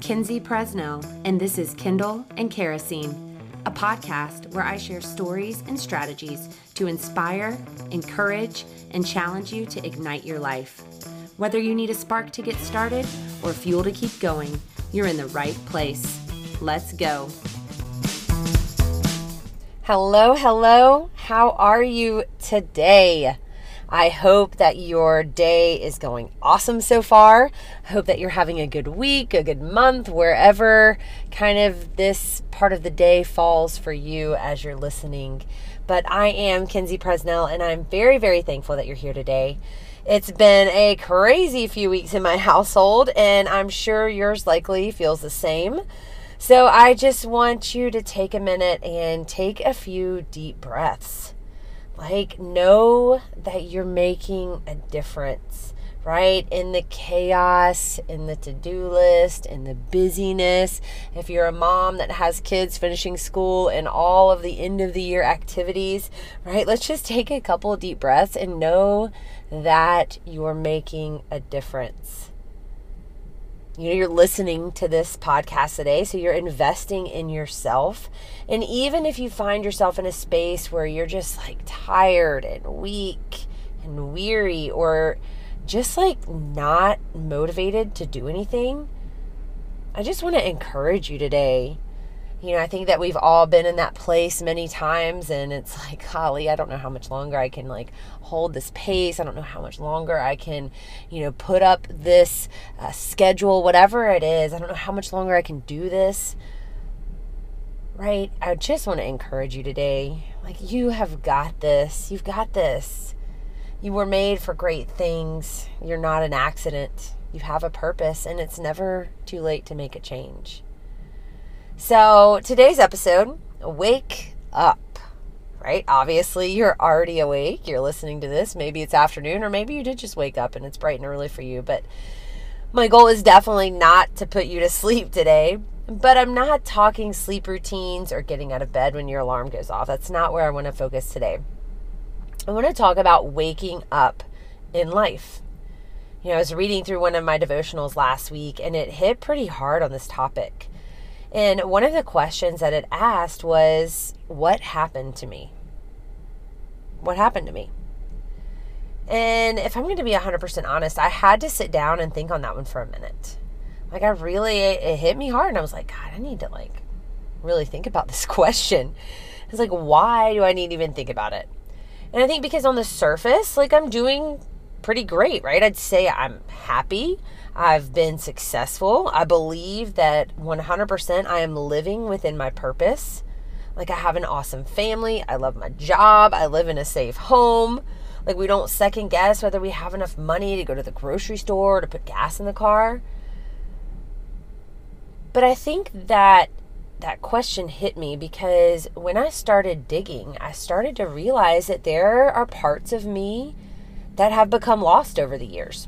Kinsey Presnell, and this is Kindle and Kerosene, a podcast where I share stories and strategies to inspire, encourage, and challenge you to ignite your life. Whether you need a spark to get started or fuel to keep going, you're in the right place. Let's go. Hello, hello. How are you today? I hope that your day is going awesome so far. I hope that you're having a good week, a good month, wherever kind of this part of the day falls for you as you're listening. But I am Kinsey Presnell, and I'm very, very thankful that you're here today. It's been a crazy few weeks in my household, and I'm sure yours likely feels the same. So I just want you to take a minute and take a few deep breaths. Like, know that you're making a difference, right? In the chaos, in the to do list, in the busyness. If you're a mom that has kids finishing school and all of the end of the year activities, right? Let's just take a couple deep breaths and know that you're making a difference you know you're listening to this podcast today so you're investing in yourself. And even if you find yourself in a space where you're just like tired and weak and weary or just like not motivated to do anything i just want to encourage you today you know, I think that we've all been in that place many times, and it's like, golly, I don't know how much longer I can like hold this pace. I don't know how much longer I can, you know, put up this uh, schedule, whatever it is. I don't know how much longer I can do this. Right? I just want to encourage you today. Like, you have got this. You've got this. You were made for great things. You're not an accident. You have a purpose, and it's never too late to make a change. So, today's episode Wake Up, right? Obviously, you're already awake. You're listening to this. Maybe it's afternoon, or maybe you did just wake up and it's bright and early for you. But my goal is definitely not to put you to sleep today. But I'm not talking sleep routines or getting out of bed when your alarm goes off. That's not where I want to focus today. I want to talk about waking up in life. You know, I was reading through one of my devotionals last week and it hit pretty hard on this topic. And one of the questions that it asked was, What happened to me? What happened to me? And if I'm going to be 100% honest, I had to sit down and think on that one for a minute. Like, I really, it hit me hard. And I was like, God, I need to, like, really think about this question. It's like, why do I need to even think about it? And I think because on the surface, like, I'm doing pretty great, right? I'd say I'm happy. I've been successful. I believe that 100% I am living within my purpose. Like, I have an awesome family. I love my job. I live in a safe home. Like, we don't second guess whether we have enough money to go to the grocery store, to put gas in the car. But I think that that question hit me because when I started digging, I started to realize that there are parts of me that have become lost over the years.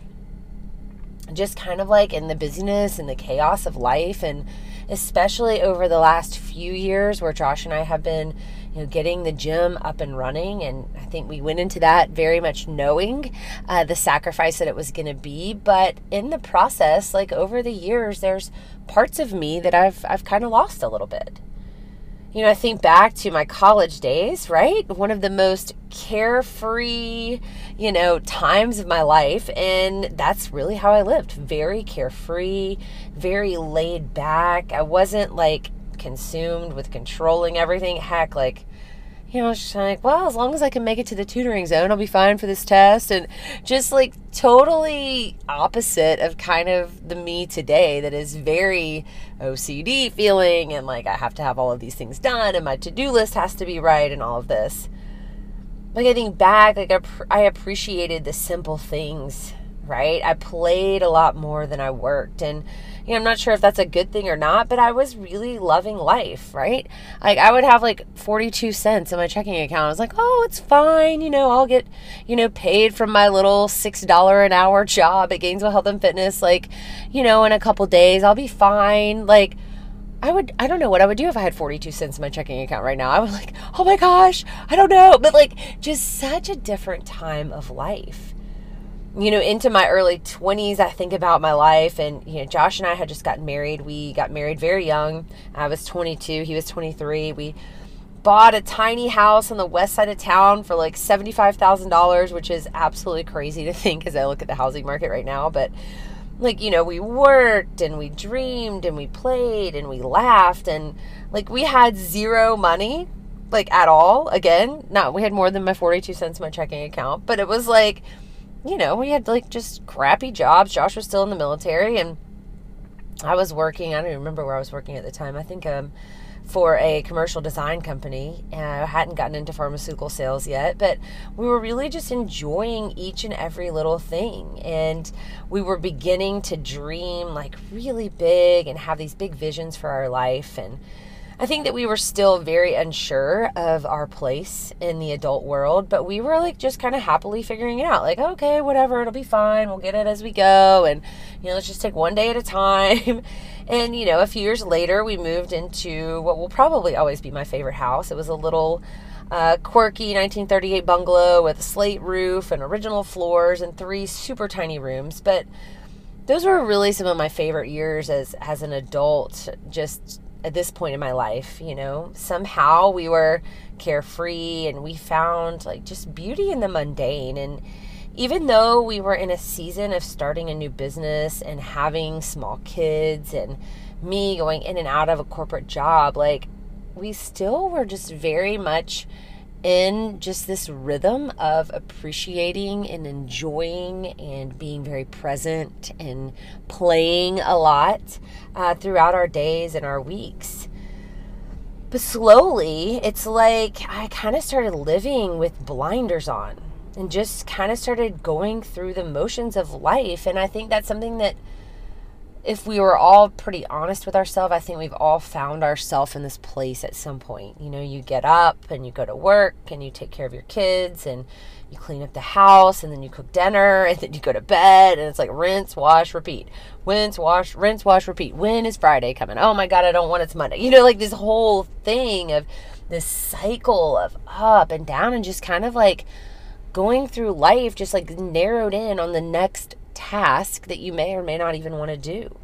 Just kind of like in the busyness and the chaos of life and especially over the last few years where Josh and I have been you know getting the gym up and running and I think we went into that very much knowing uh, the sacrifice that it was going to be. But in the process like over the years there's parts of me that I've I've kind of lost a little bit you know, I think back to my college days, right? One of the most carefree, you know, times of my life. And that's really how I lived very carefree, very laid back. I wasn't like consumed with controlling everything. Heck, like, you know, just like, well, as long as I can make it to the tutoring zone, I'll be fine for this test. And just like totally opposite of kind of the me today that is very OCD feeling and like I have to have all of these things done and my to do list has to be right and all of this. Like, I think back, like, I, I appreciated the simple things, right? I played a lot more than I worked. And, you know, I'm not sure if that's a good thing or not, but I was really loving life, right? Like I would have like 42 cents in my checking account. I was like, oh, it's fine. You know, I'll get, you know, paid from my little $6 an hour job at Gainesville Health and Fitness. Like, you know, in a couple days, I'll be fine. Like, I would, I don't know what I would do if I had 42 cents in my checking account right now. I was like, oh my gosh, I don't know. But like, just such a different time of life. You know, into my early 20s, I think about my life. And, you know, Josh and I had just gotten married. We got married very young. I was 22, he was 23. We bought a tiny house on the west side of town for like $75,000, which is absolutely crazy to think as I look at the housing market right now. But, like, you know, we worked and we dreamed and we played and we laughed. And, like, we had zero money, like, at all. Again, not, we had more than my 42 cents in my checking account, but it was like, you know, we had like just crappy jobs. Josh was still in the military and I was working, I don't even remember where I was working at the time. I think um for a commercial design company. And I hadn't gotten into pharmaceutical sales yet, but we were really just enjoying each and every little thing. And we were beginning to dream like really big and have these big visions for our life. And I think that we were still very unsure of our place in the adult world, but we were like just kind of happily figuring it out. Like, okay, whatever, it'll be fine. We'll get it as we go. And, you know, let's just take one day at a time. and, you know, a few years later, we moved into what will probably always be my favorite house. It was a little uh, quirky 1938 bungalow with a slate roof and original floors and three super tiny rooms. But those were really some of my favorite years as, as an adult, just at this point in my life, you know, somehow we were carefree and we found like just beauty in the mundane. And even though we were in a season of starting a new business and having small kids and me going in and out of a corporate job, like we still were just very much in just this rhythm of appreciating and enjoying and being very present and playing a lot uh, throughout our days and our weeks. But slowly, it's like I kind of started living with blinders on and just kind of started going through the motions of life. And I think that's something that if we were all pretty honest with ourselves, I think we've all found ourselves in this place at some point. You know, you get up and you go to work and you take care of your kids and you clean up the house and then you cook dinner and then you go to bed and it's like rinse, wash, repeat. Rinse, wash, rinse, wash, repeat. When is Friday coming? Oh my God, I don't want it's Monday. You know, like this whole thing of this cycle of up and down and just kind of like going through life just like narrowed in on the next task that you may or may not even want to do.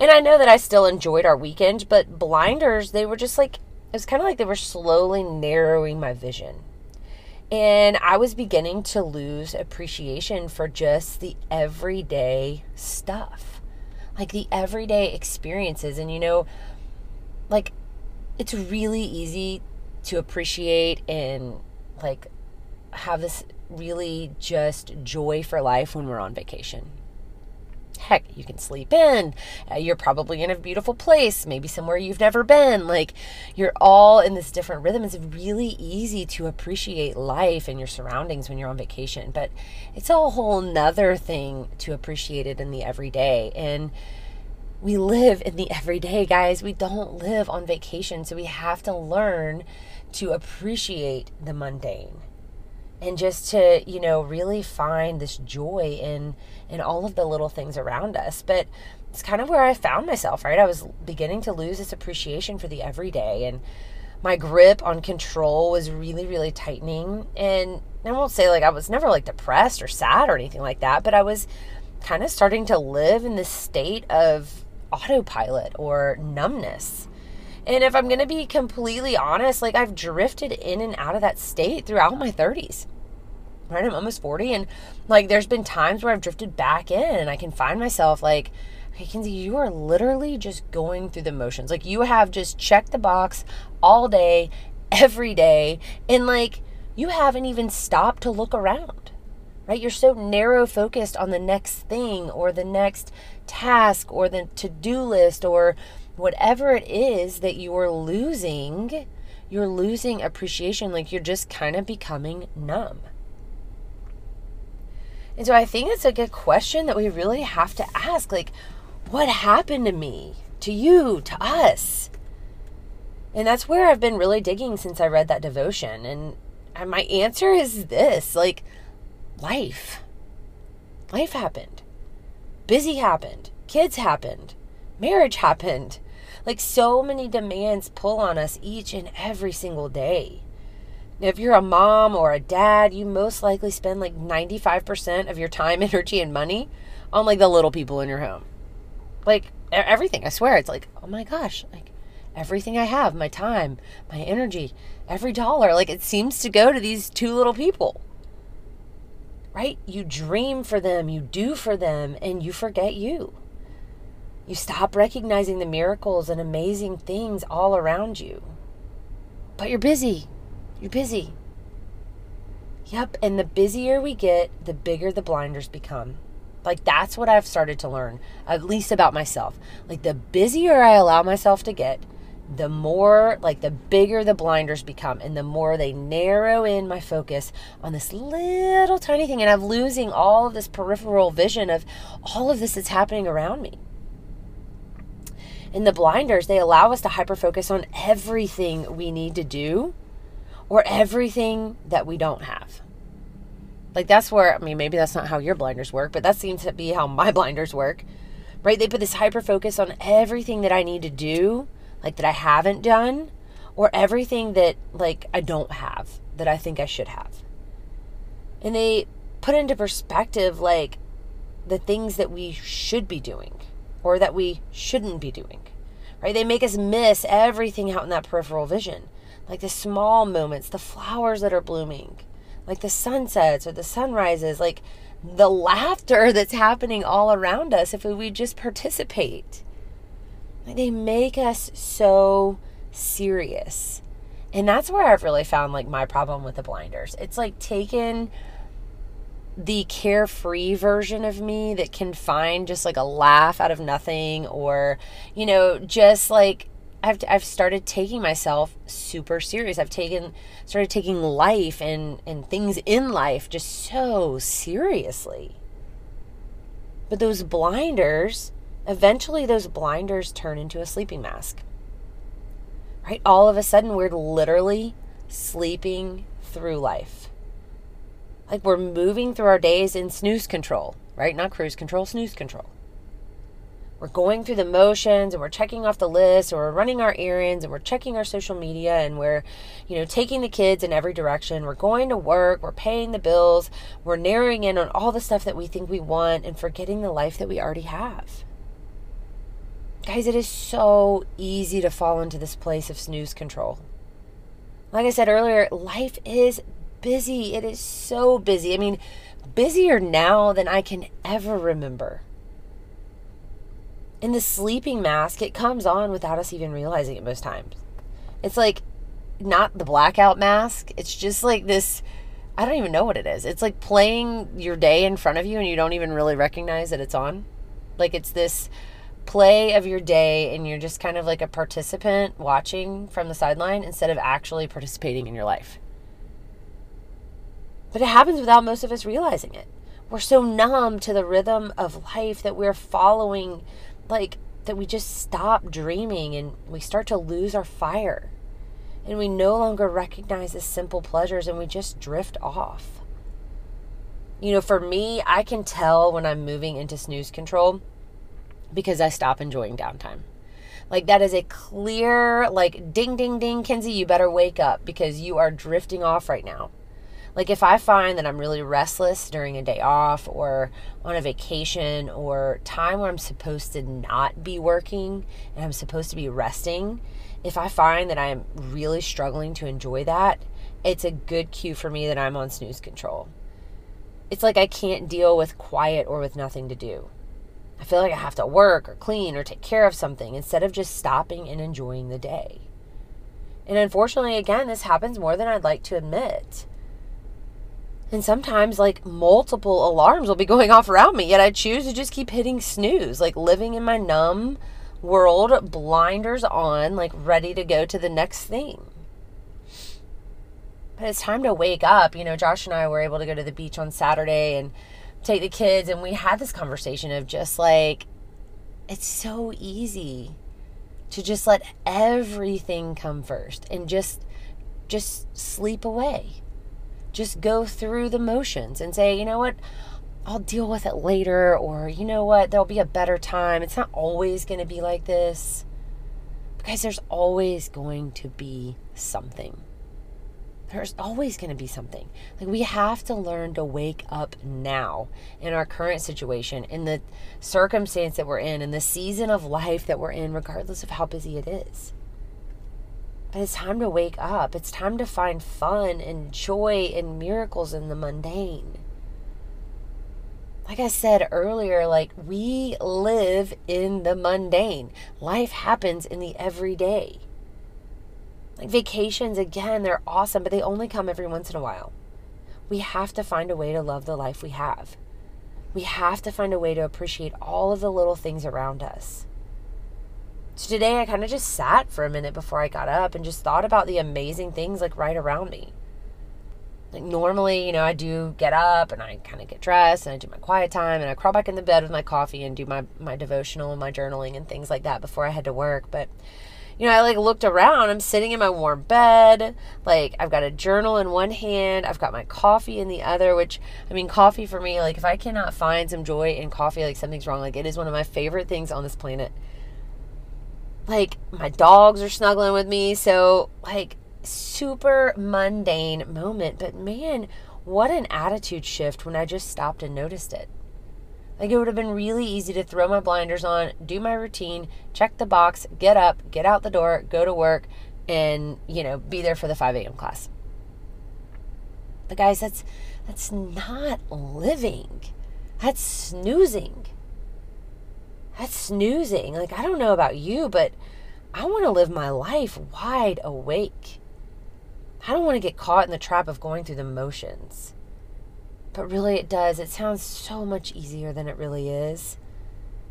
And I know that I still enjoyed our weekend, but blinders, they were just like, it was kind of like they were slowly narrowing my vision. And I was beginning to lose appreciation for just the everyday stuff, like the everyday experiences. And, you know, like it's really easy to appreciate and like have this really just joy for life when we're on vacation. Heck, you can sleep in. Uh, you're probably in a beautiful place, maybe somewhere you've never been. Like, you're all in this different rhythm. It's really easy to appreciate life and your surroundings when you're on vacation, but it's a whole nother thing to appreciate it in the everyday. And we live in the everyday, guys. We don't live on vacation. So we have to learn to appreciate the mundane and just to you know really find this joy in in all of the little things around us. But it's kind of where i found myself right? I was beginning to lose this appreciation for the everyday and my grip on control was really really tightening. And i won't say like i was never like depressed or sad or anything like that but i was kind of starting to live in this state of autopilot or numbness and if I'm going to be completely honest, like I've drifted in and out of that state throughout my 30s. Right? I'm almost 40 and like there's been times where I've drifted back in and I can find myself like hey Kinsey, you are literally just going through the motions. Like you have just checked the box all day, every day, and like you haven't even stopped to look around. Right? You're so narrow focused on the next thing or the next task or the to-do list or whatever it is that you're losing, you're losing appreciation. Like you're just kind of becoming numb. And so I think it's a good question that we really have to ask like, what happened to me, to you, to us? And that's where I've been really digging since I read that devotion. And, and my answer is this like, life. Life happened. Busy happened. Kids happened. Marriage happened. Like so many demands pull on us each and every single day. If you're a mom or a dad, you most likely spend like 95% of your time, energy, and money on like the little people in your home. Like everything, I swear. It's like, oh my gosh, like everything I have, my time, my energy, every dollar, like it seems to go to these two little people. Right? You dream for them, you do for them, and you forget you. You stop recognizing the miracles and amazing things all around you. But you're busy. You're busy. Yep, and the busier we get, the bigger the blinders become. Like that's what I've started to learn, at least about myself. Like the busier I allow myself to get, the more like the bigger the blinders become and the more they narrow in my focus on this little tiny thing and I'm losing all of this peripheral vision of all of this that's happening around me. In the blinders, they allow us to hyper focus on everything we need to do or everything that we don't have. Like that's where I mean maybe that's not how your blinders work, but that seems to be how my blinders work. Right? They put this hyper focus on everything that I need to do, like that I haven't done, or everything that like I don't have that I think I should have. And they put into perspective like the things that we should be doing or that we shouldn't be doing. Right? They make us miss everything out in that peripheral vision. Like the small moments, the flowers that are blooming, like the sunsets or the sunrises, like the laughter that's happening all around us if we just participate. Like they make us so serious. And that's where I've really found like my problem with the blinders. It's like taken the carefree version of me that can find just like a laugh out of nothing or you know just like I've I've started taking myself super serious. I've taken started taking life and and things in life just so seriously. But those blinders, eventually those blinders turn into a sleeping mask. Right? All of a sudden we're literally sleeping through life. Like we're moving through our days in snooze control, right? Not cruise control, snooze control. We're going through the motions and we're checking off the list or we're running our errands and we're checking our social media and we're you know taking the kids in every direction. We're going to work we're paying the bills we're narrowing in on all the stuff that we think we want and forgetting the life that we already have. Guys it is so easy to fall into this place of snooze control. Like i said earlier life is busy it is so busy i mean busier now than i can ever remember in the sleeping mask, it comes on without us even realizing it most times. It's like not the blackout mask. It's just like this I don't even know what it is. It's like playing your day in front of you and you don't even really recognize that it's on. Like it's this play of your day and you're just kind of like a participant watching from the sideline instead of actually participating in your life. But it happens without most of us realizing it. We're so numb to the rhythm of life that we're following like that we just stop dreaming and we start to lose our fire. And we no longer recognize the simple pleasures and we just drift off. You know, for me, I can tell when I'm moving into snooze control because I stop enjoying downtime. Like that is a clear, like ding, ding, ding, Kinsey, you better wake up because you are drifting off right now. Like if I find that I'm really restless during a day off or on a vacation or time where I'm supposed to not be working and I'm supposed to be resting, if I find that I'm really struggling to enjoy that, it's a good cue for me that I'm on snooze control. It's like I can't deal with quiet or with nothing to do. I feel like I have to work or clean or take care of something instead of just stopping and enjoying the day. And unfortunately, again, this happens more than I'd like to admit. And sometimes, like, multiple alarms will be going off around me, yet I choose to just keep hitting snooze, like living in my numb world, blinders on, like ready to go to the next thing. But it's time to wake up. You know, Josh and I were able to go to the beach on Saturday and take the kids, and we had this conversation of just like, it's so easy to just let everything come first and just just sleep away just go through the motions and say, you know what, I'll deal with it later, or you know what, there'll be a better time. It's not always going to be like this. Because there's always going to be something. there's always going to be something. Like we have to learn to wake up now in our current situation, in the circumstance that we're in, in the season of life that we're in, regardless of how busy it is. But it's time to wake up. It's time to find fun and joy and miracles in the mundane. Like I said earlier, like we live in the mundane. Life happens in the everyday. Like vacations, again, they're awesome, but they only come every once in a while. We have to find a way to love the life we have. We have to find a way to appreciate all of the little things around us. So today I kind of just sat for a minute before I got up and just thought about the amazing things like right around me. Like normally, you know, I do get up and I kind of get dressed and I do my quiet time and I crawl back in the bed with my coffee and do my my devotional and my journaling and things like that before I head to work, but you know, I like looked around. I'm sitting in my warm bed. Like, I've got a journal in one hand. I've got my coffee in the other, which, I mean, coffee for me, like, if I cannot find some joy in coffee, like, something's wrong. Like, it is one of my favorite things on this planet. Like, my dogs are snuggling with me. So, like, super mundane moment. But man, what an attitude shift when I just stopped and noticed it. Like it would have been really easy to throw my blinders on, do my routine, check the box, get up, get out the door, go to work, and you know, be there for the 5 a.m. class. But guys, that's that's not living. That's snoozing. That's snoozing. Like I don't know about you, but I want to live my life wide awake. I don't want to get caught in the trap of going through the motions. But really, it does. It sounds so much easier than it really is.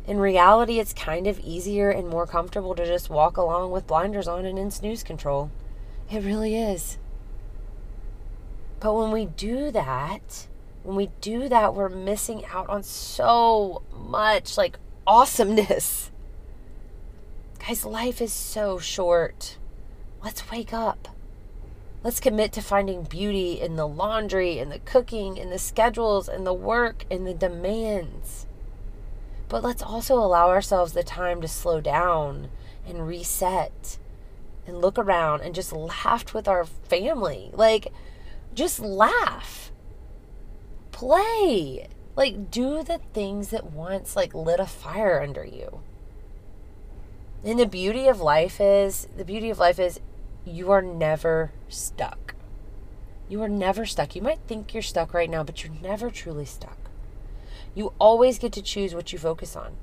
In reality, it's kind of easier and more comfortable to just walk along with blinders on and in snooze control. It really is. But when we do that, when we do that, we're missing out on so much like awesomeness. Guys, life is so short. Let's wake up. Let's commit to finding beauty in the laundry, in the cooking, in the schedules, in the work, in the demands. But let's also allow ourselves the time to slow down and reset and look around and just laugh with our family. Like, just laugh. Play. Like, do the things that once, like, lit a fire under you. And the beauty of life is, the beauty of life is you are never stuck. You are never stuck. You might think you're stuck right now, but you're never truly stuck. You always get to choose what you focus on.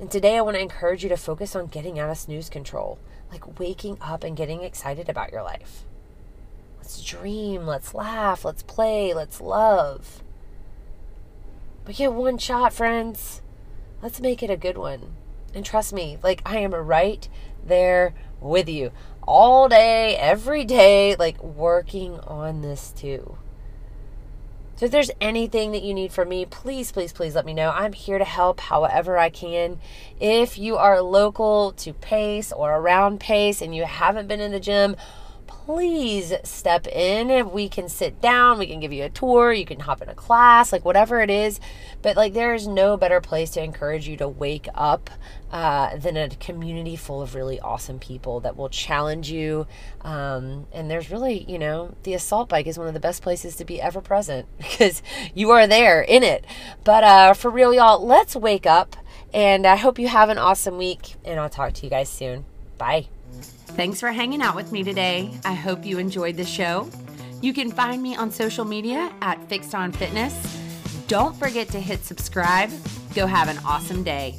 And today I want to encourage you to focus on getting out of snooze control, like waking up and getting excited about your life. Let's dream, let's laugh, let's play, let's love. But get one shot, friends. Let's make it a good one. And trust me, like I am right there with you all day, every day, like working on this too. So if there's anything that you need from me, please, please, please let me know. I'm here to help however I can. If you are local to Pace or around Pace and you haven't been in the gym, please step in. If we can sit down, we can give you a tour, you can hop in a class, like whatever it is. But like, there's no better place to encourage you to wake up uh, than a community full of really awesome people that will challenge you. Um, and there's really, you know, the assault bike is one of the best places to be ever present because you are there in it. But uh, for real, y'all, let's wake up. And I hope you have an awesome week. And I'll talk to you guys soon. Bye. Thanks for hanging out with me today. I hope you enjoyed the show. You can find me on social media at Fixed on Fitness. Don't forget to hit subscribe. Go have an awesome day.